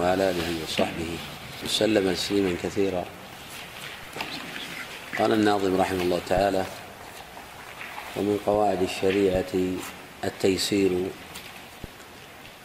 وعلى آله وصحبه وسلم تسليما كثيرا. قال الناظم رحمه الله تعالى ومن قواعد الشريعة التيسير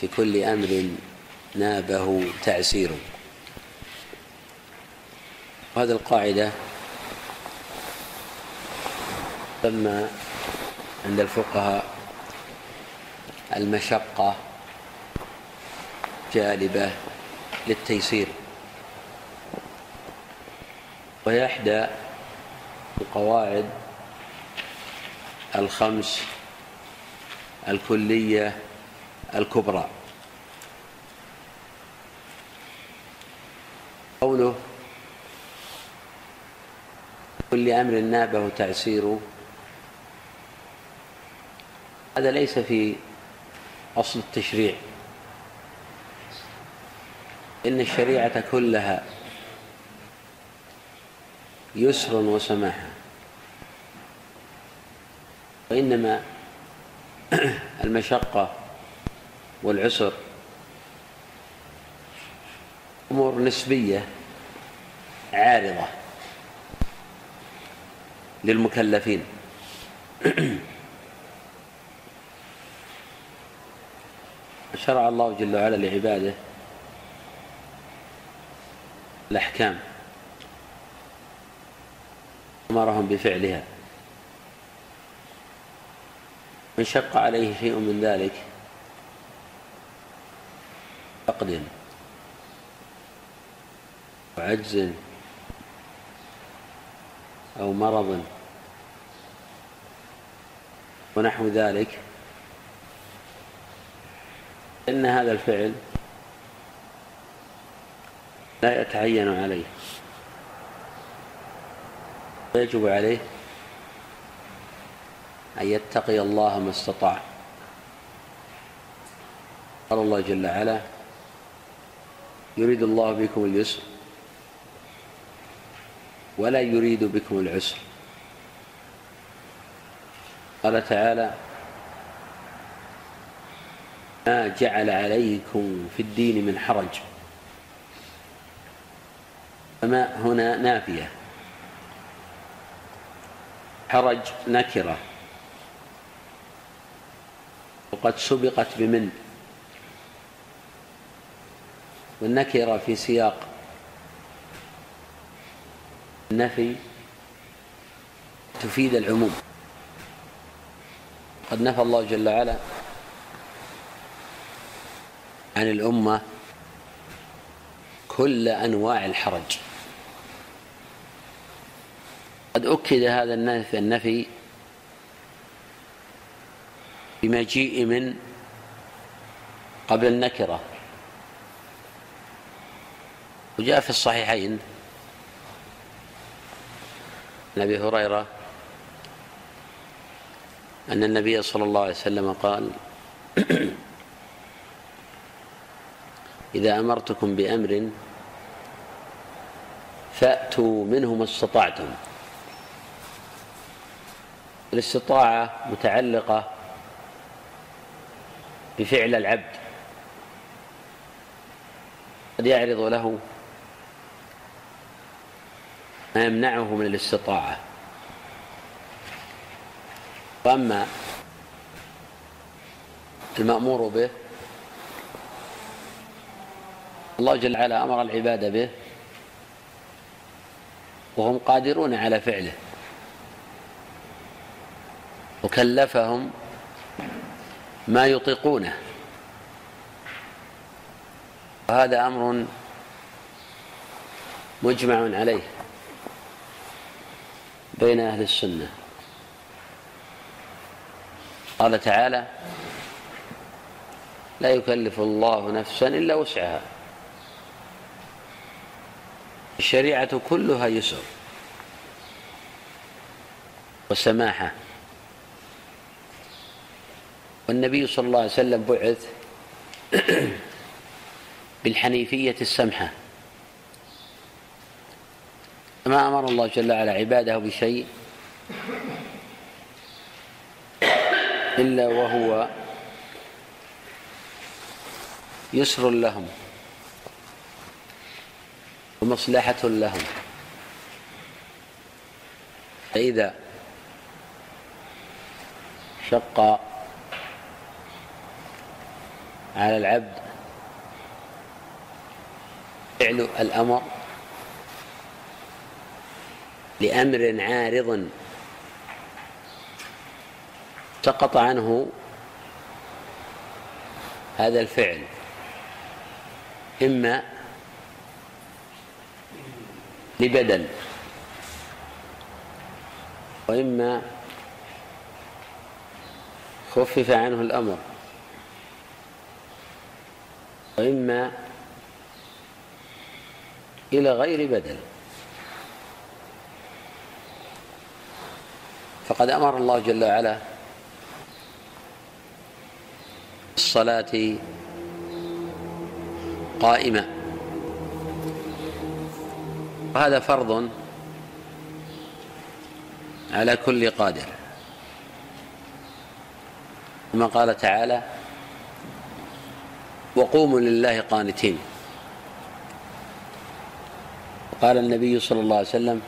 في كل أمر نابه تعسير. وهذه القاعدة تسمى عند الفقهاء المشقة جالبة للتيسير. وهي إحدى القواعد الخمس الكلية الكبرى. قوله كل أمر نابه تعسير هذا ليس في أصل التشريع. إن الشريعة كلها يسر وسماحة وإنما المشقة والعسر أمور نسبية عارضة للمكلفين. شرع الله جل وعلا لعباده الأحكام. أمرهم بفعلها. من شق عليه شيء من ذلك؟ فقد وعجز أو مرض. ونحو ذلك. إن هذا الفعل لا يتعين عليه. ويجب عليه أن يتقي الله ما استطاع. قال الله جل وعلا يريد الله بكم اليسر ولا يريد بكم العسر. قال تعالى ما جعل عليكم في الدين من حرج. فما هنا نافية. حرج نكرة. وقد سبقت بمن؟ والنكرة في سياق النفي تفيد العموم. قد نفى الله جل وعلا عن الأمة كل أنواع الحرج. قد أكد هذا النفي بمجيء من قبل النكرة وجاء في الصحيحين عن أبي هريرة أن النبي صلى الله عليه وسلم قال إذا أمرتكم بأمر فأتوا منه ما استطعتم. الاستطاعة متعلقة بفعل العبد. قد يعرض له ما يمنعه من الاستطاعة. وأما المأمور به الله جل وعلا أمر العباد به وهم قادرون على فعله. وكلفهم ما يطيقونه. وهذا أمر مجمع عليه بين أهل السنة. قال تعالى لا يكلف الله نفسا إلا وسعها. الشريعة كلها يسر وسماحة. والنبي صلى الله عليه وسلم بعث بالحنيفية السمحة. ما أمر الله جل وعلا عباده بشيء إلا وهو يسر لهم ومصلحة لهم. فإذا شق على العبد. فعل الأمر لأمر عارض سقط عنه هذا الفعل. إما لبدل وإما خفف عنه الأمر. وإما إلى غير بدل. فقد أمر الله جل وعلا الصلاة قائمة. وهذا فرض على كل قادر. كما قال تعالى وقوموا لله قانتين. قال النبي صلى الله عليه وسلم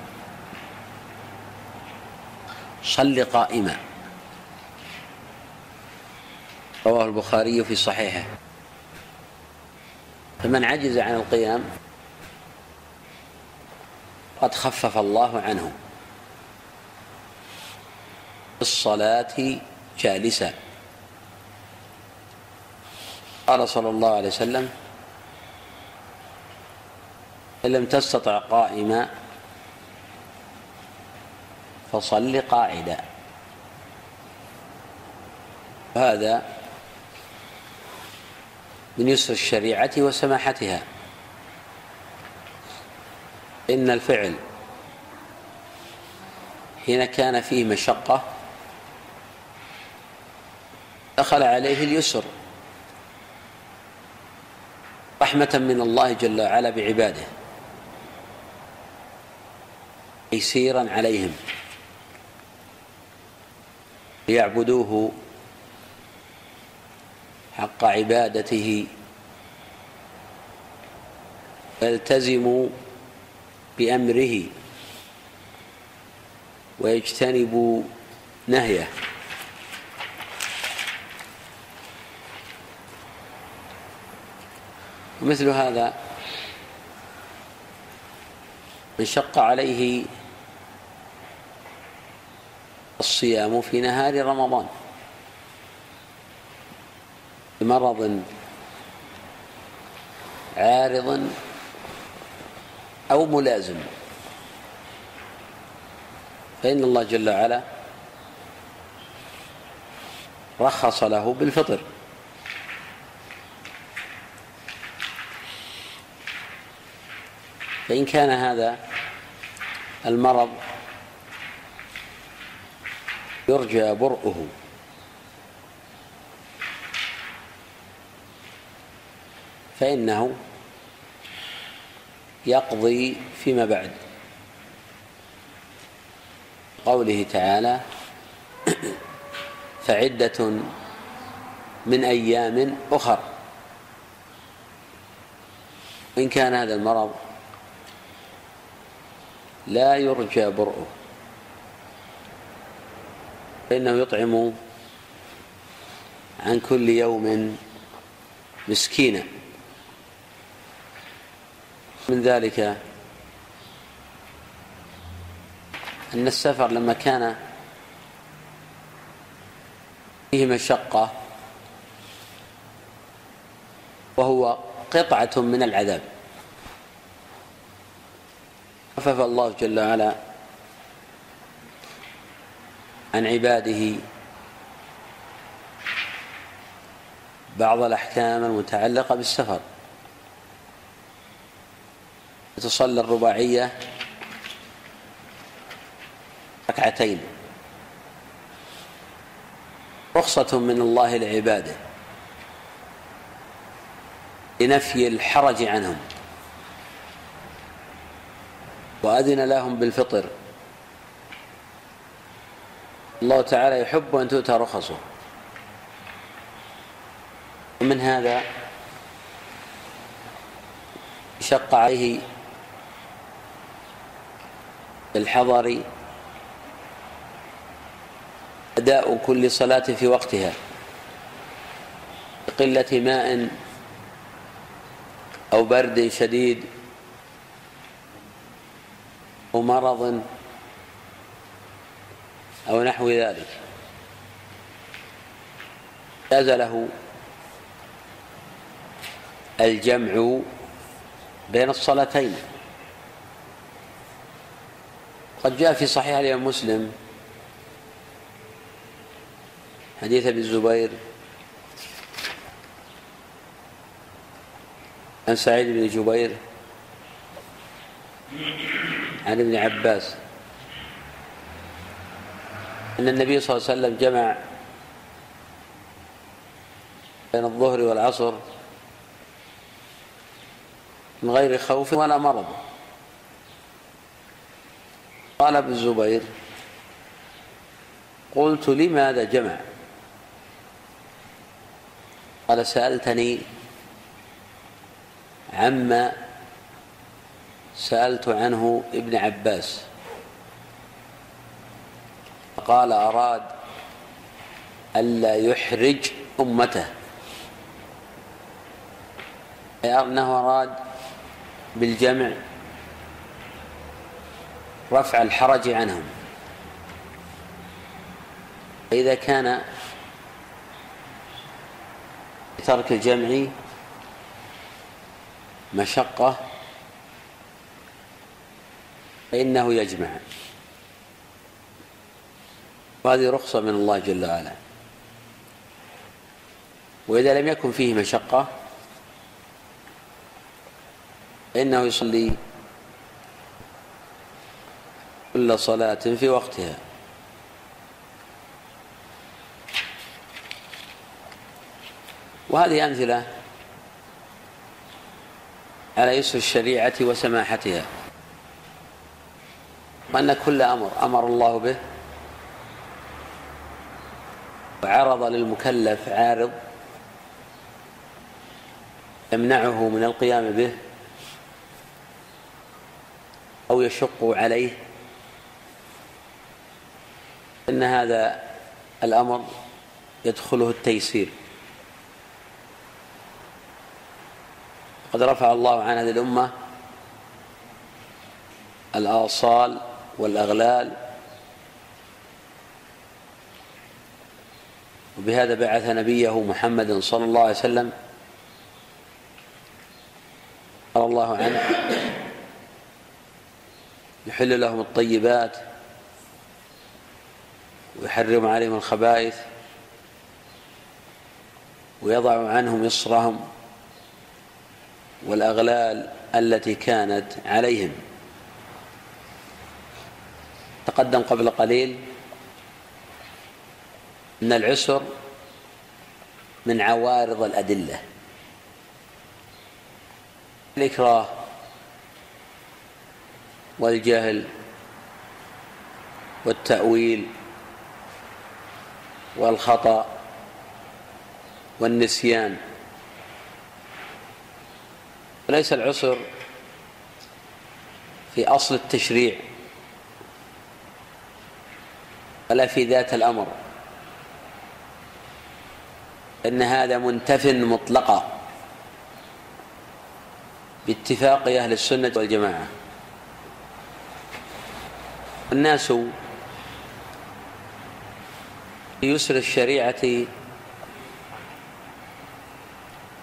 صل قائما. رواه البخاري في صحيحه. فمن عجز عن القيام قد خفف الله عنه. الصلاة جالسا قال صلى الله عليه وسلم إن لم تستطع قائما فصل قاعدا. هذا من يسر الشريعة وسماحتها. إن الفعل حين كان فيه مشقة دخل عليه اليسر. رحمة من الله جل وعلا بعباده. تيسيرا عليهم. ليعبدوه حق عبادته. فالتزموا بأمره. ويجتنبوا نهيه. ومثل هذا من شق عليه الصيام في نهار رمضان بمرض عارض أو ملازم. فإن الله جل وعلا رخص له بالفطر. فإن كان هذا المرض يرجى برؤه. فإنه يقضي فيما بعد. قوله تعالى فعدة من أيام أخر. إن كان هذا المرض لا يرجى برؤه. فإنه يطعم عن كل يوم مسكينا من ذلك أن السفر لما كان فيه مشقة وهو قطعة من العذاب. خفف الله جل وعلا عن عباده بعض الأحكام المتعلقة بالسفر. تصلى الرباعية ركعتين. رخصة من الله لعباده لنفي الحرج عنهم. وأذن لهم بالفطر. الله تعالى يحب أن تؤتى رخصه. ومن هذا شق عليه الحضر أداء كل صلاة في وقتها قلة ماء أو برد شديد أو مرض أو نحو ذلك. جاز له الجمع بين الصلاتين. قد جاء في صحيح الإمام مسلم حديث أبي الزبير عن سعيد بن جبير عن ابن عباس أن النبي صلى الله عليه وسلم جمع بين الظهر والعصر من غير خوف ولا مرض. قال ابن الزبير قلت لماذا جمع؟ قال سألتني عما سألت عنه ابن عباس. قال أراد ألا يحرج أمته. أي أنه أراد بالجمع رفع الحرج عنهم. فإذا كان ترك الجمع مشقة فإنه يجمع. وهذه رخصة من الله جل وعلا. وإذا لم يكن فيه مشقة فإنه يصلي كل صلاة في وقتها. وهذه أمثلة على يسر الشريعة وسماحتها. وأن كل أمر أمر الله به. وعرض للمكلف عارض يمنعه من القيام به أو يشق عليه. إن هذا الأمر يدخله التيسير. قد رفع الله عن هذه الأمة الآصال والأغلال. وبهذا بعث نبيه محمد صلى الله عليه وسلم قال الله عنه يحل لهم الطيبات ويحرم عليهم الخبائث ويضع عنهم إصرهم والأغلال التي كانت عليهم. تقدم قبل قليل أن العسر من عوارض الأدلة. الإكراه والجهل والتأويل والخطأ والنسيان. وليس العسر في أصل التشريع. ولا في ذات الأمر إن هذا منتف مطلقا باتفاق أهل السنة والجماعة. الناس يسر الشريعة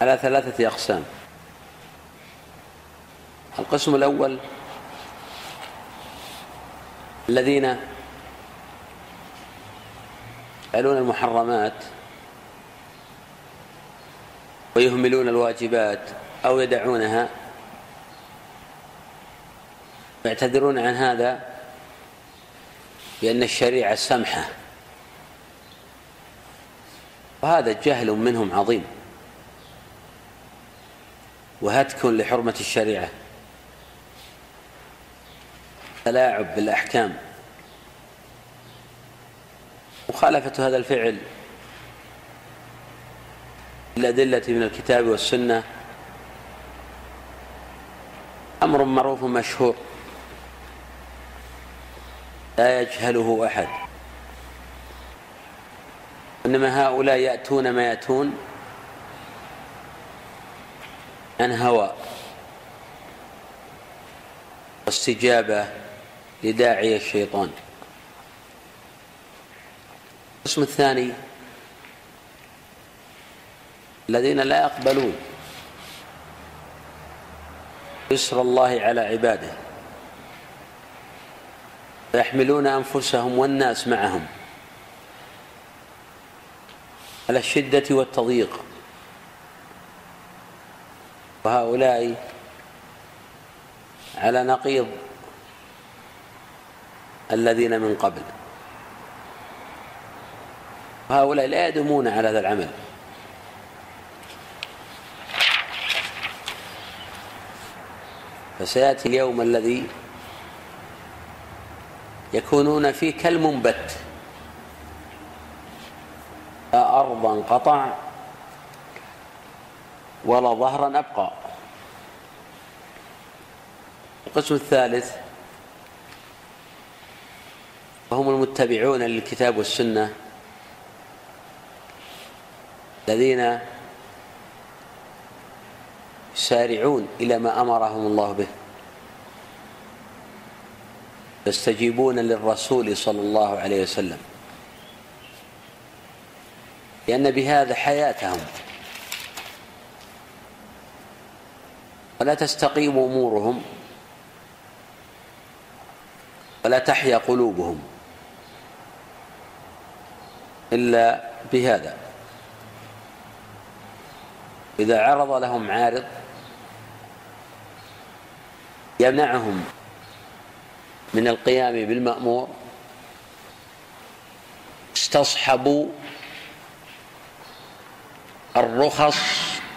على ثلاثة أقسام. القسم الأول الذين يفعلون المحرمات ويهملون الواجبات أو يدعونها ويعتذرون عن هذا بأن الشريعة سمحة. وهذا جهل منهم عظيم. وهتك لحرمة الشريعة. تلاعب بالأحكام. مخالفة هذا الفعل الأدلة من الكتاب والسنة. أمر معروف مشهور. لا يجهله أحد. إنما هؤلاء يأتون ما يأتون عن هوى واستجابة لداعي الشيطان. القسم الثاني. الذين لا يقبلون يسر الله على عباده. ويحملون أنفسهم والناس معهم على الشدة والتضييق. وهؤلاء على نقيض الذين من قبل. وهؤلاء لا يدومون على هذا العمل. فسيأتي اليوم الذي يكونون فيه كالمنبت. لا أرضا قطع ولا ظهرا أبقى. القسم الثالث وهم المتبعون للكتاب والسنة الذين يسارعون إلى ما أمرهم الله به يستجيبون للرسول صلى الله عليه وسلم لأن بهذا حياتهم. ولا تستقيم أمورهم ولا تحيا قلوبهم إلا بهذا. إذا عرض لهم عارض يمنعهم من القيام بالمأمور استصحبوا الرخص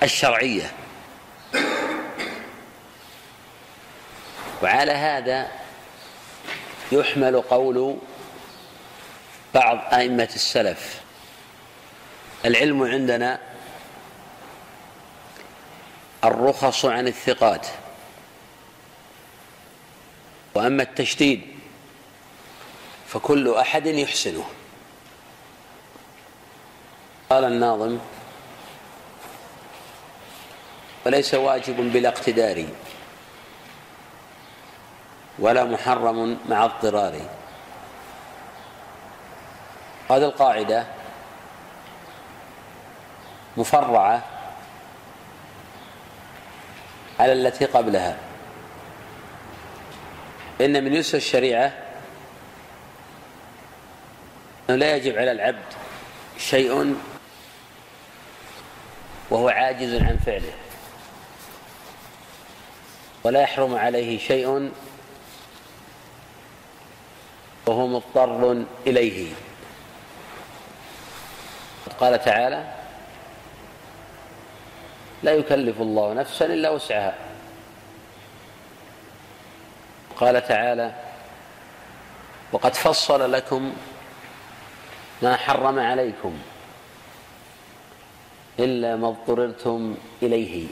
الشرعية. وعلى هذا يحمل قول بعض أئمة السلف. العلم عندنا الرخص عن الثقات. وأما التشديد فكل أحد يحسنه. قال الناظم وليس واجب بلا اقتدار ولا محرم مع اضطرار. هذه القاعدة مفرعة على التي قبلها. إن من يسر الشريعة أنه لا يجب على العبد شيء وهو عاجز عن فعله ولا يحرم عليه شيء وهو مضطر إليه. قال تعالى لا يكلف الله نفسا إلا وسعها. قال تعالى وقد فصل لكم ما حرم عليكم إلا ما اضطررتم إليه.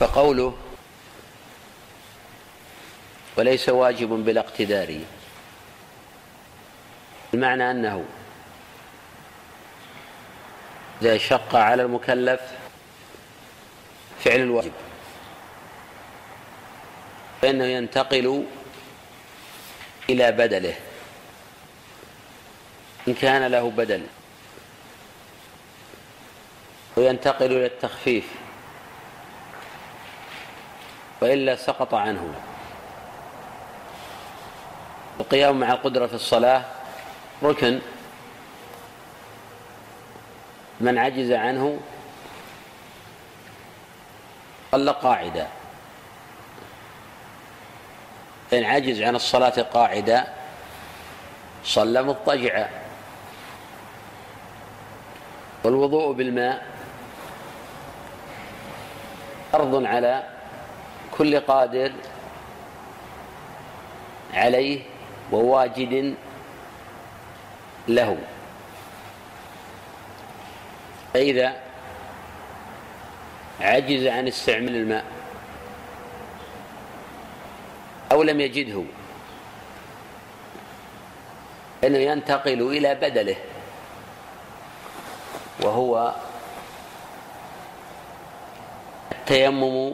فقوله وليس واجب بلا اقتدار بمعنى أنه إذا شق على المكلف فعل الواجب. فإنه ينتقل إلى بدله. إن كان له بدل. وينتقل إلى التخفيف. وإلا سقط عنه. القيام مع القدرة في الصلاة ركن. من عجز عنه صلى قاعدا فإن عجز عن الصلاة قاعدا صلى مضطجعا. والوضوء بالماء فرض على كل قادر عليه وواجد له. فإذا عجز عن استعمال الماء لم يجده انه ينتقل إلى بدله وهو التيمم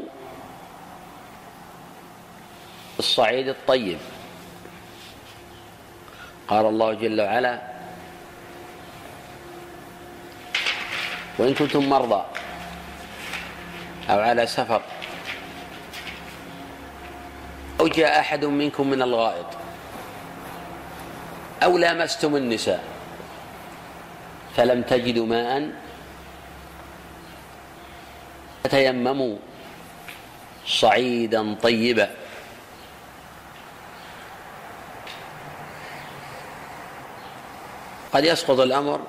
الصعيد الطيب. قال الله جل وعلا وإن كنتم مرضى أو على سفر أو جاء أحد منكم من الغائط أو لامستم النساء فلم تجدوا ماء فتيمموا صعيدا طيبا. قد يسقط الأمر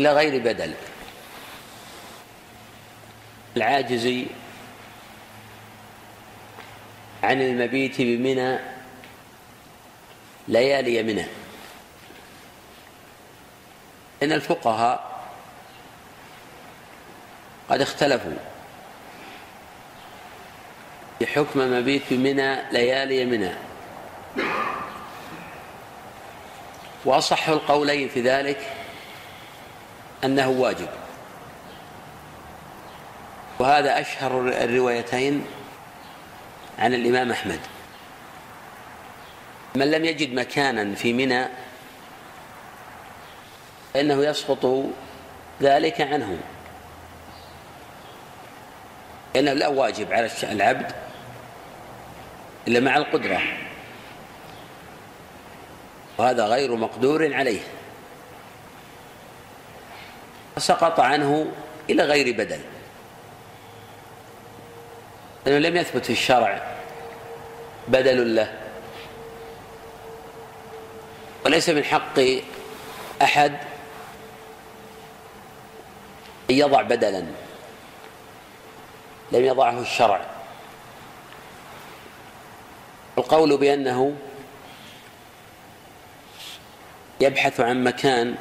إلى غير بدل. العاجز عن المبيت بمنى ليالي منى. إن الفقهاء قد اختلفوا في حكم مبيت بمنى ليالي منى. وأصح القولين في ذلك أنه واجب. وهذا أشهر الروايتين عن الإمام أحمد. من لم يجد مكانا في منى فإنه يسقط ذلك عنه. لأنه لا واجب على العبد إلا مع القدرة. وهذا غير مقدور عليه. سقط عنه إلى غير بدل. لأنه لم يثبت في الشرع بدل له. وليس من حق أحد أن يضع بدلا. لم يضعه الشرع. القول بأنه يبحث عن مكان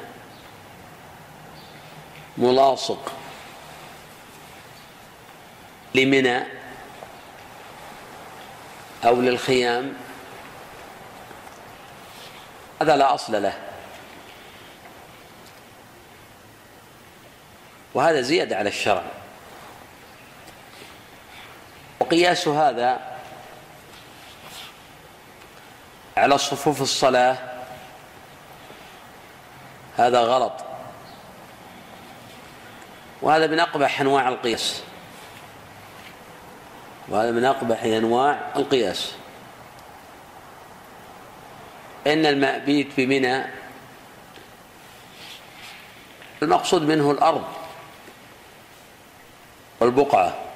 ملاصق لمنى أو للخيام. هذا لا أصل له. وهذا زيادة على الشرع. وقياس هذا على صفوف الصلاة هذا غلط. وهذا من أقبح أنواع القياس. وهذا من أقبح أنواع القياس. إن المأبيت بمنى المقصود منه الأرض والبقعة.